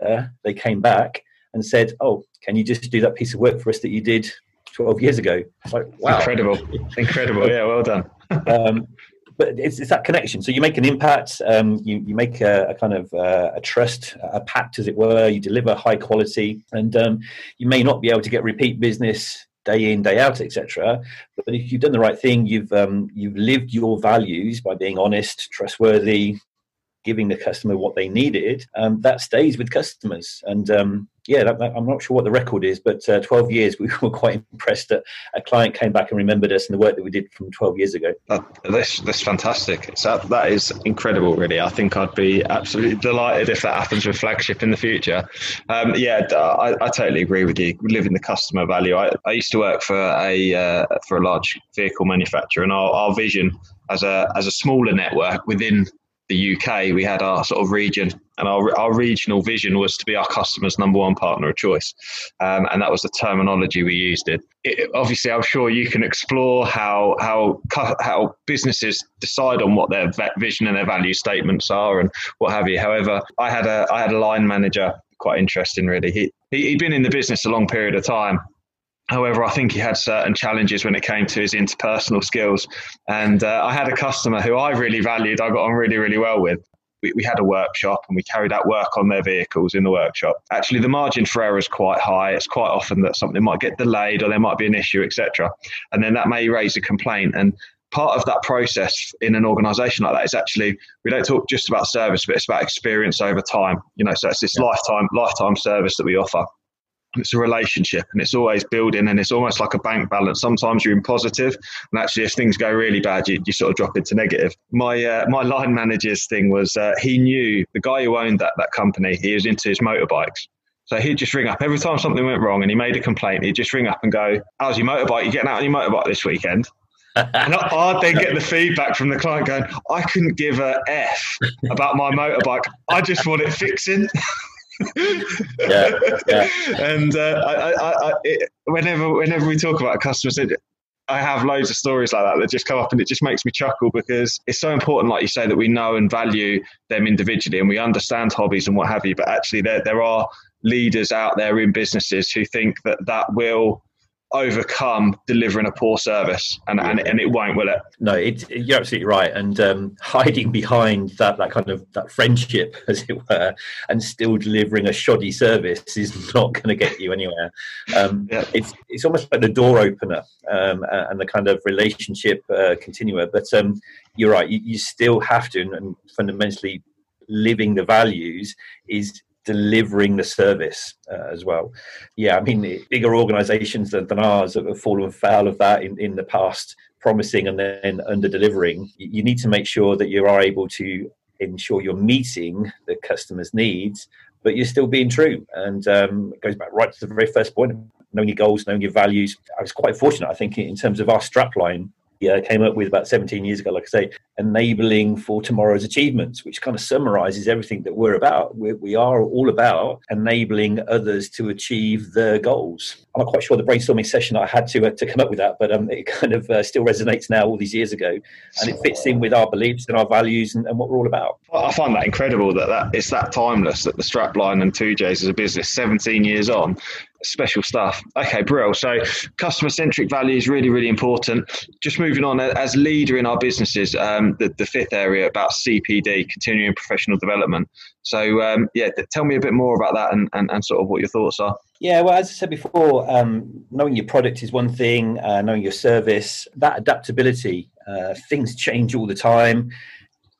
they came back and said, Oh, can you just do that piece of work for us that you did 12 years ago? Like, wow. Incredible. [LAUGHS] Incredible. Yeah, well done. um, but it's, it's that connection. So you make an impact, um, you, you make a, a kind of uh, a trust, a pact, as it were. You deliver high quality, and um, you may not be able to get repeat business day in day out etc but if you've done the right thing you've um, you've lived your values by being honest trustworthy giving the customer what they needed, um, that stays with customers. And um, yeah, that, that, I'm not sure what the record is, but uh, 12 years, [LAUGHS] we were quite impressed that a client came back and remembered us and the work that we did from 12 years ago. that's, that's fantastic. So that is incredible, really. I think I'd be absolutely delighted if that happens with Flagship in the future. Um, yeah, I, I, totally agree with you. Living the customer value. I, I used to work for a uh, for a large vehicle manufacturer, and our, our vision as a as a smaller network within the UK, we had our sort of region, and our, our regional vision was to be our customers' number one partner of choice. Um, and that was the terminology we used. It, it, obviously, I'm sure you can explore how how how businesses decide on what their vision and their value statements are, and what have you. However, I had a I had a line manager, quite interesting, really. He, he he'd been in the business a long period of time, However, I think he had certain challenges when it came to his interpersonal skills. And uh, I had a customer who I really valued, I got on really, really well with. We, we, had a workshop and we carried out work on their vehicles in the workshop. Actually, the margin for error is quite high. It's quite often that something might get delayed or there might be an issue, etc. And then that may raise a complaint. And part of that process in an organization like that is actually we don't talk just about service, but it's about experience over time. You know, so it's this yeah. lifetime lifetime service that we offer it's a relationship and it's always building and it's almost like a bank balance. Sometimes you're in positive and actually if things go really bad you, you sort of drop into negative. My uh, my line manager's thing was uh, he knew the guy who owned that, that company he was into his motorbikes. So he'd just ring up every time something went wrong and he made a complaint. He'd just ring up and go how's your motorbike? You getting out on your motorbike this weekend? And I'd then get the feedback from the client going, I couldn't give a F about my motorbike. I just want it fixing. [LAUGHS] yeah, yeah. And uh, I, I, I, it, whenever whenever we talk about customers, I have loads of stories like that that just come up, and it just makes me chuckle because it's so important, like you say, that we know and value them individually, and we understand hobbies and what have you. But actually, there there are leaders out there in businesses who think that that will overcome delivering a poor service, and and, and it won't, will it? No, it, you're absolutely right. And um, [LAUGHS] hiding behind that that kind of that friendship, [LAUGHS] as it were, and still delivering a shoddy service is [LAUGHS] not going to get you anywhere. Um, yeah. It's it's almost like the door opener um, and the kind of relationship uh, continua. But um, you're right. You, you still have to, and fundamentally living the values is delivering the service uh, as well. Yeah, I mean, bigger organizations than, than ours have fallen foul of that in, in the past, promising and then under delivering. You need to make sure that you are able to ensure you're meeting the customer's needs, but you're still being true. And um, it goes back right to the very first point knowing your goals, knowing your values. I was quite fortunate, I think, in terms of our strapline uh, came up with about 17 years ago, like I say, enabling for tomorrow's achievements, which kind of summarizes everything that we're about. We're, we are all about enabling others to achieve their goals. I'm not quite sure the brainstorming session I had to uh, to come up with that, but um, it kind of uh, still resonates now all these years ago, and it fits in with our beliefs and our values and, and what we're all about. I find that incredible that, that it's that timeless that the strapline and TOOJAYS as a business, 17 years on, special stuff. Okay, Brill. So customer centric value is really, really important. Just moving on, as leader in our businesses, um, the, the fifth area about CPD, continuing professional development. So um, yeah, tell me a bit more about that and, and, and, sort of what your thoughts are. Yeah, well, as I said before, um, knowing your product is one thing, uh, knowing your service, that adaptability, uh, things change all the time.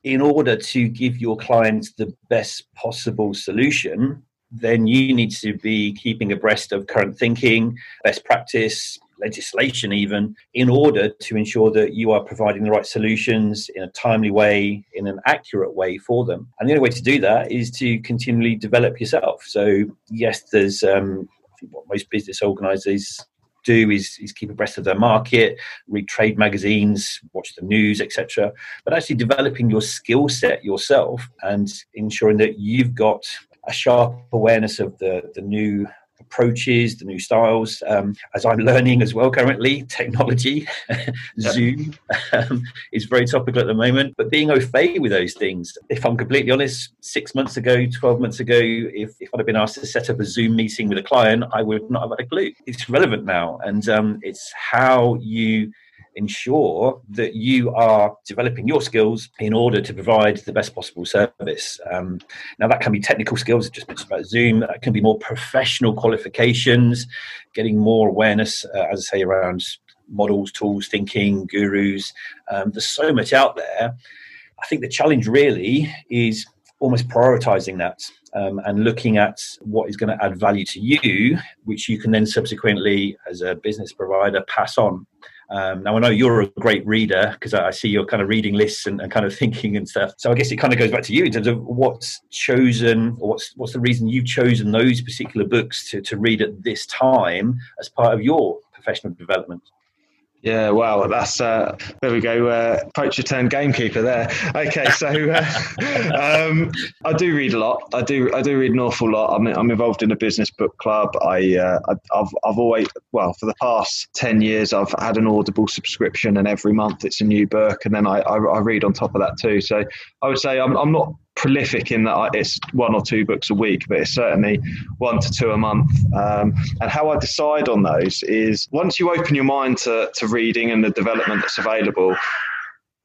In order to give your clients the best possible solution, then you need to be keeping abreast of current thinking, best practice, legislation, even, in order to ensure that you are providing the right solutions in a timely way, in an accurate way for them. And the only way to do that is to continually develop yourself. So, yes, there's um, what most business organizers do is, is keep abreast of their market, read trade magazines, watch the news, etc. But actually developing your skill set yourself and ensuring that you've got a sharp awareness of the, the new approaches, the new styles. Um, as I'm learning as well currently, technology, [LAUGHS] Zoom um, is very topical at the moment. But being au fait with those things, if I'm completely honest, six months ago, 12 months ago, if, if I'd have been asked to set up a Zoom meeting with a client, I would not have had a clue. It's relevant now. And um, it's how you ensure that you are developing your skills in order to provide the best possible service. Um, now, that can be technical skills, just about Zoom, that can be more professional qualifications, getting more awareness, uh, as I say, around models, tools, thinking, gurus. Um, there's so much out there. I think the challenge really is almost prioritizing that um, and looking at what is going to add value to you, which you can then subsequently, as a business provider, pass on. Um, now I know you're a great reader because I see your kind of reading lists and, and, kind of [LAUGHS] thinking and stuff. So I guess it kind of goes back to you in terms of what's chosen or what's what's the reason you've chosen those particular books to, to read at this time as part of your professional development. Yeah, wow, that's uh, there we go. Uh, poacher turned gamekeeper there. Okay, so uh, [LAUGHS] um, I do read a lot. I do I do read an awful lot. I'm, I'm involved in a business book club. I, uh, I have I've always well for the past ten years I've had an Audible subscription, and every month it's a new book, and then I, I, I read on top of that too. So I would say I'm I'm not prolific in that it's one or two books a week, but it's certainly one to two a month. Um, and how I decide on those is once you open your mind to, to reading and the development that's available,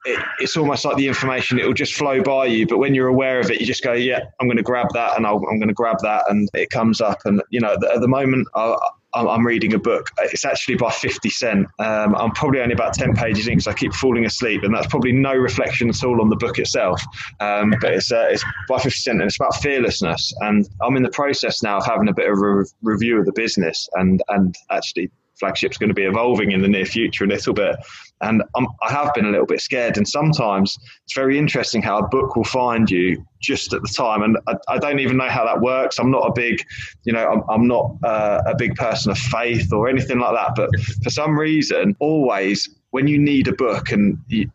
it, it's almost like the information it will just flow by you but when you're aware of it you just go yeah i'm going to grab that and i am going to grab that and it comes up and you know at the, at the moment I, I'm reading a book. It's actually by 50 Cent. Um, I'm probably only about 10 pages in because I keep falling asleep, and that's probably no reflection at all on the book itself. Um, but it's, uh, it's by 50 Cent, and it's about fearlessness. And I'm in the process now of having a bit of a re- review of the business and, and actually flagship's going to be evolving in the near future a little bit. And um, I have been a little bit scared. And sometimes it's very interesting how a book will find you just at the time. And I, I don't even know how that works. I'm not a big, you know, I'm, I'm not uh, a big person of faith or anything like that. But for some reason, always when you need a book and you,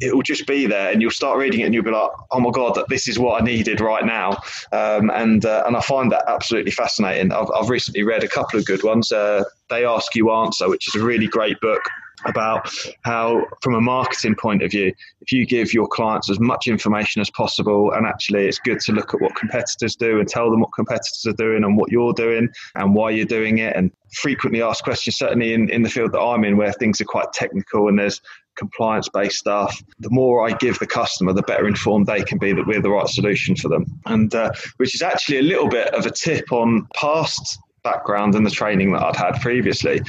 it will just be there and you'll start reading it and you'll be like oh my god this is what i needed right now. Um, and uh, and i find that absolutely fascinating. I've, I've recently read a couple of good ones uh, they ask you answer which is a really great book about how, from a marketing point of view, if you give your clients as much information as possible, and actually it's good to look at what competitors do and tell them what competitors are doing and what you're doing and why you're doing it, and frequently asked questions, certainly in, in the field that I'm in, where things are quite technical and there's compliance based stuff, the more I give the customer, the better informed they can be that we're the right solution for them. And uh, which is actually a little bit of a tip on past background and the training that I'd had previously.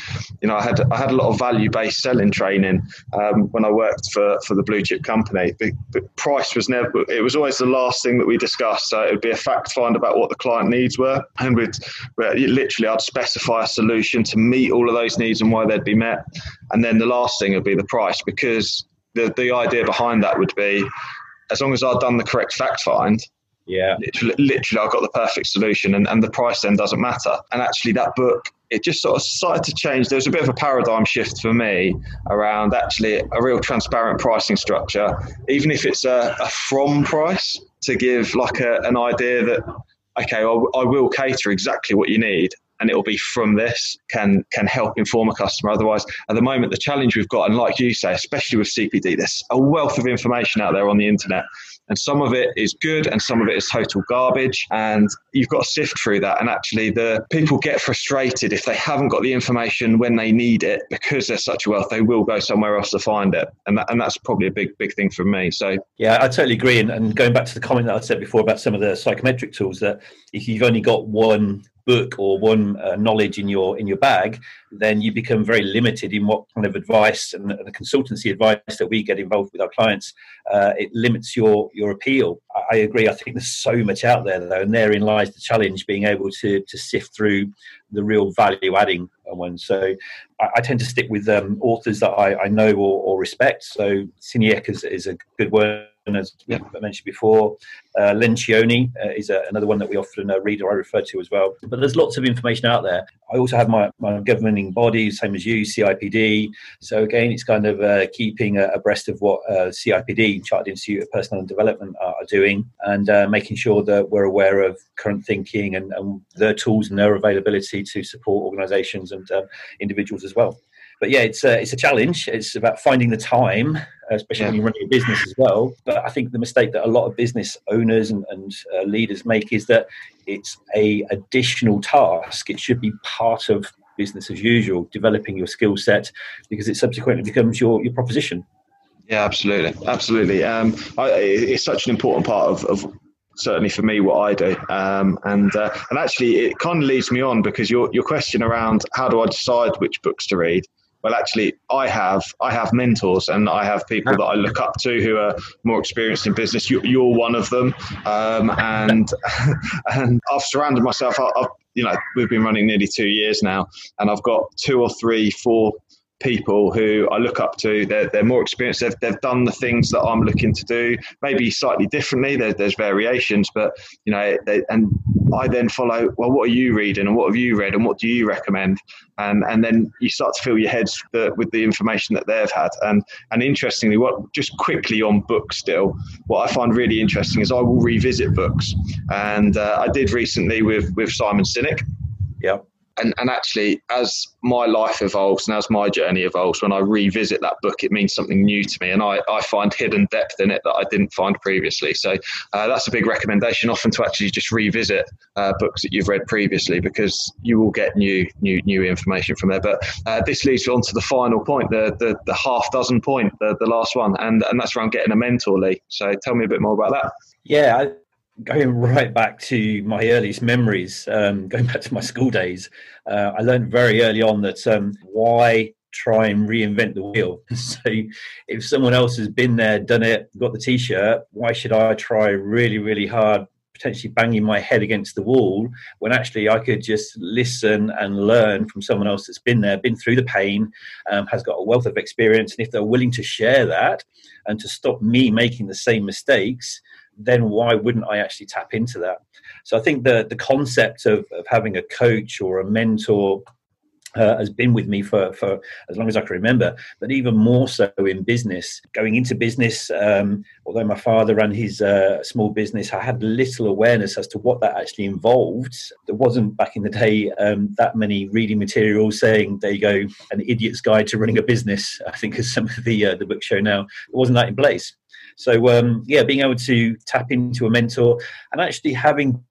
You know, I had I had a lot of value based selling training um, when I worked for for the blue chip company. But, but, price was never. It was always the last thing that we discussed. So it would be a fact find about what the client needs were, and we'd literally I'd specify a solution to meet all of those needs and why they'd be met. And then the last thing would be the price because the the idea behind that would be as long as I'd done the correct fact find, yeah. Literally, literally, I got the perfect solution, and, and the price then doesn't matter. And actually, that book, it just sort of started to change. There was a bit of a paradigm shift for me around actually a real transparent pricing structure, even if it's a, a from price, to give like a, an idea that, okay, I, I will cater exactly what you need, and it will be from this can can help inform a customer. Otherwise, at the moment, the challenge we've got, and like you say, especially with CPD, there's a wealth of information out there on the internet and some of it is good and some of it is total garbage. And you've got to sift through that. And actually the people get frustrated if they haven't got the information when they need it because there's such a wealth they will go somewhere else to find it. And that, and that's probably a big big thing for me. So yeah i totally agree. And, and going back to the comment that i said before about some of the psychometric tools that if you've only got one book or one uh, knowledge in your in your bag, then you become very limited in what kind of advice and, the consultancy advice that we get involved with our clients. Uh, it limits your your appeal. I, I, agree. I think there's so much out there though, and therein lies the challenge: being able to to sift through the real value adding ones. So I, I, tend to stick with um, authors that I, I know or, or, respect. So Sinek is, is a good word as yeah. I mentioned before. Uh, Lencioni uh, is a, another one that we often uh, read or I refer to as well. But there's lots of information out there. I also have my, my governing body, same as you, CIPD. So again, it's kind of uh, keeping abreast of what uh, CIPD, Chartered Institute of Personnel Development, are, are doing and uh, making sure that we're aware of current thinking and, and their tools and their availability to support organisations and individuals as well but yeah, it's a, it's a challenge. It's about finding the time, especially yeah. when you're running a business as well. But I think the mistake that a lot of business owners and, and uh, leaders make is that it's a additional task. It should be part of business as usual, developing your skill set, because it subsequently becomes your, your proposition. Yeah, absolutely, absolutely. Um, I, it's such an important part of, of certainly for me what I do. Um, and uh, and actually, it kind of leads me on because your your question around how do I decide which books to read well actually i have i have mentors and i have people that i look up to who are more experienced in business. You, are one of them. Um, and [LAUGHS] and i've surrounded myself I've, you know we've been running nearly two years now and i've got two or three four people who I look up to. They're, they're more experienced. They've, they've done the things that I'm looking to do, maybe slightly differently. There, there's variations, but you know, they, and I then follow. Well, what are you reading, and what have you read, and what do you recommend? And and then you start to fill your heads the, with the information that they've had. And and interestingly, what just quickly on books still, what I find really interesting is I will revisit books, and uh, I did recently with with Simon Sinek. Yeah and, and actually, as my life evolves and as my journey evolves, when I revisit that book, it means something new to me, and I, I find hidden depth in it that I didn't find previously. So uh, that's a big recommendation, often to actually just revisit uh, books that you've read previously, because you will get new new new information from there. But uh, this leads on to the final point, the the, the half dozen point, the, the last one, and and that's around getting a mentor, Lee. So tell me a bit more about that. Yeah, going right back to my earliest memories, um, [LAUGHS] going back to my school days, uh, I learned very early on that um, why try and reinvent the wheel. [LAUGHS] so if someone else has been there, done it, got the t-shirt, why should I try really, really hard, potentially banging my head against the wall when actually I could just listen and learn from someone else that's been there, been through the pain, um, has got a wealth of experience, and if they're willing to share that and to stop me making the same mistakes, then why wouldn't I actually tap into that? So I think the the concept of, of having a coach or a mentor uh, has been with me for, for as long as I can remember, but even more so in business. Going into business, um, although my father ran his uh, small business, I had little awareness as to what that actually involved. There wasn't back in the day um, that many reading materials saying, there you go, an idiot's guide to running a business, I think as some of the, uh, the books show now. There wasn't that in place. So, um, yeah, being able to tap into a mentor and actually having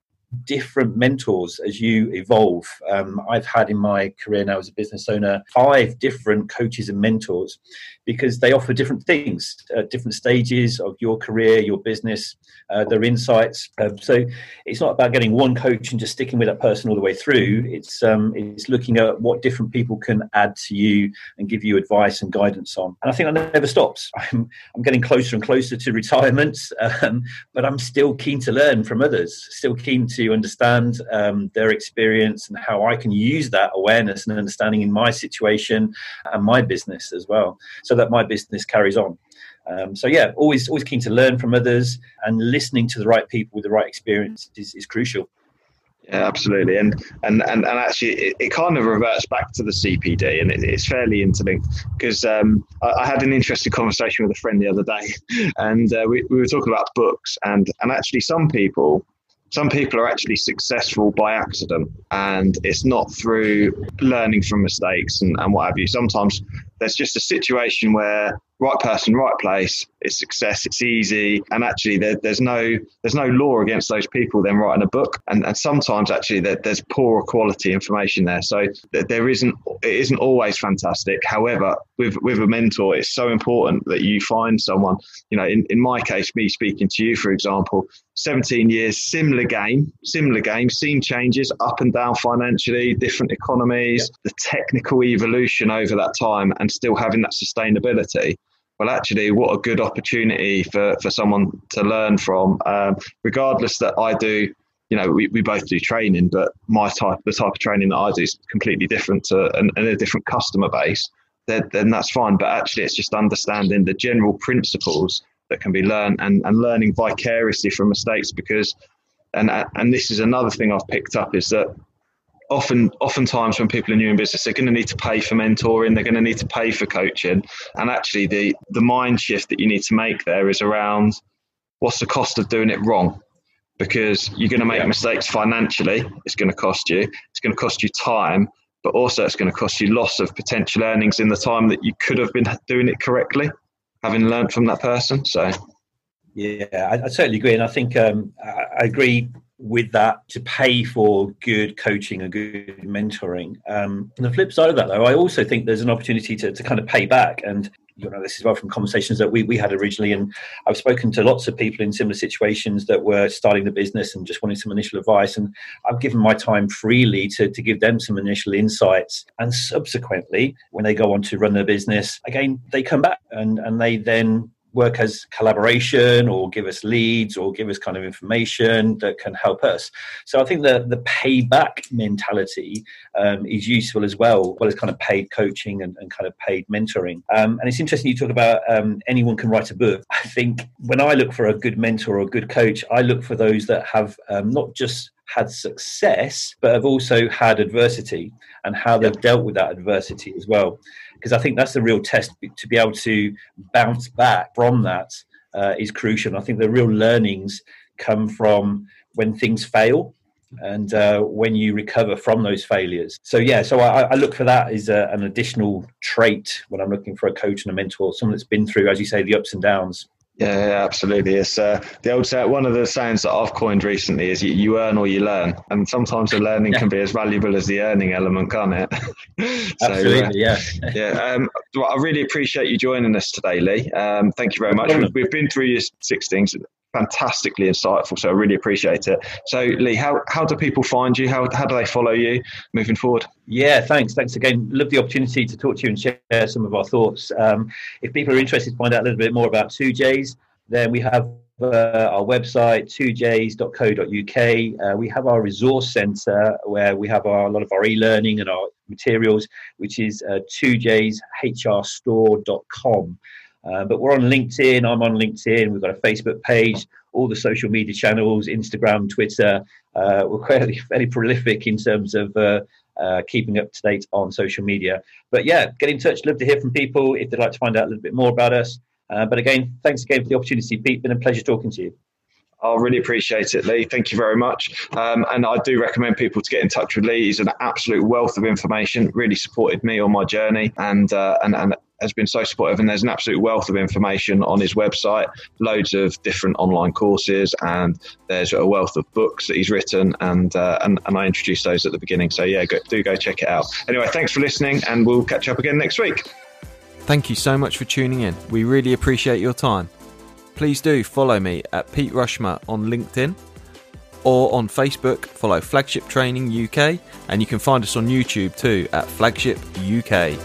different mentors as you evolve. Um, I've had in my career now as a business owner five different coaches and mentors because they offer different things at different stages of your career, your business, uh, their insights. Uh, so it's not about getting one coach and just sticking with that person all the way through. It's um, it's looking at what different people can add to you and give you advice and guidance on. And I think that never stops. [LAUGHS] I'm I'm getting closer and closer to retirement, um, but I'm still keen to learn from others. Still keen to understand um, their experience and how I can use that awareness and understanding in my situation and my business as well. So that my business carries on. Um, so yeah, always always keen to learn from others and listening to the right people with the right experience is, is crucial. Yeah, absolutely, and and and, and actually, it, it kind of reverts back to the CPD, and it, it's fairly interlinked because um, I, I, had an interesting conversation with a friend the other day, [LAUGHS] and uh, we, we were talking about books, and and actually, some people some people are actually successful by accident and it's not through learning from mistakes and, and what have you. Sometimes there's just a situation where right person, right place. It's success. It's easy, and actually, there, there's no there's no law against those people then writing a book. And, and sometimes actually, there, there's poorer quality information there. So there isn't it isn't always fantastic. However, with with a mentor, it's so important that you find someone. You know, in, in my case, me speaking to you, for example, 17 years, similar game, similar game, seen changes up and down financially, different economies, the technical evolution over that time, and still having that sustainability well, actually, what a good opportunity for, for someone to learn from. Um, regardless that I do, you know, we, we both do training, but my type, the type of training that I do is completely different to and, and a different customer base. Then, then that's fine. But actually, it's just understanding the general principles that can be learned and, and learning vicariously from mistakes because, and and this is another thing I've picked up is that often oftentimes when people are new in business they're going to need to pay for mentoring they're going to need to pay for coaching. And actually the the mind shift that you need to make there is around what's the cost of doing it wrong? Because you're going to make yeah. mistakes financially it's going to cost you it's going to cost you time but also it's going to cost you loss of potential earnings in the time that you could have been doing it correctly having learned from that person so. Yeah i, I certainly agree and i think um, I, I agree with that to pay for good coaching and good mentoring. Um, the flip side of that, though, I also think there's an opportunity to, to kind of pay back. And you know this is well from conversations that we, we had originally and i've spoken to lots of people in similar situations that were starting the business and just wanting some initial advice and i've given my time freely to, to give them some initial insights and subsequently when they go on to run their business again they come back and and they then work as collaboration or give us leads or give us kind of information that can help us. So I think the the payback mentality um, is useful as well, well as kind of paid coaching and, and kind of paid mentoring. Um, and it's interesting you talk about um, anyone can write a book. I think when I look for a good mentor or a good coach, I look for those that have um, not just had success, but have also had adversity and how they've dealt with that adversity as well because I think that's the real test to be able to bounce back from that uh, is crucial. And I think the real learnings come from when things fail and uh, when you recover from those failures. So yeah, so I, I look for that as a, an additional trait when I'm looking for a coach and a mentor, someone that's been through, as you say, the ups and downs. Yeah, yeah, absolutely. It's uh, the old say, one of the sayings that I've coined recently is you, you earn or you learn, and sometimes the learning yeah. can be as valuable as the earning element, can't it? [LAUGHS] so, absolutely, uh, yeah. [LAUGHS] yeah. Um, I really appreciate you joining us today, Lee. Um, thank you very much. We've, we've been through your six things fantastically insightful. So I really appreciate it. So Lee, how, how do people find you? How, how do they follow you moving forward? Yeah, thanks. Thanks again. Love the opportunity to talk to you and share some of our thoughts. Um, if people are interested to find out a little bit more about TOOJAYS, then we have uh, our website toojays.co.uk uh, we have our resource center where we have our, a lot of our e-learning and our materials which is uh, 2jshrstore.com uh, but we're on LinkedIn. I'm on LinkedIn. We've got a Facebook page, all the social media channels, Instagram, Twitter. Uh, we're [LAUGHS] fairly, fairly prolific in terms of uh, uh, keeping up to date on social media. But yeah, get in touch. Love to hear from people if they'd like to find out a little bit more about us. Uh, but again, thanks again for the opportunity, Pete. Been a pleasure talking to you. I really appreciate it, Lee. Thank you very much. Um, and I do recommend people to get in touch with Lee. He's an absolute wealth of information. Really supported me on my journey, and uh, and and has been so supportive. And there's an absolute wealth of information on his website. Loads of different online courses, and there's a wealth of books that he's written. And uh, and, and I introduced those at the beginning. So yeah, go, do go check it out. Anyway, thanks for listening, and we'll catch up again next week. Thank you so much for tuning in. We really appreciate your time please do follow me at Pete Rushmer on LinkedIn or on Facebook, follow Flagship Training UK, and you can find us on YouTube too at Flagship UK.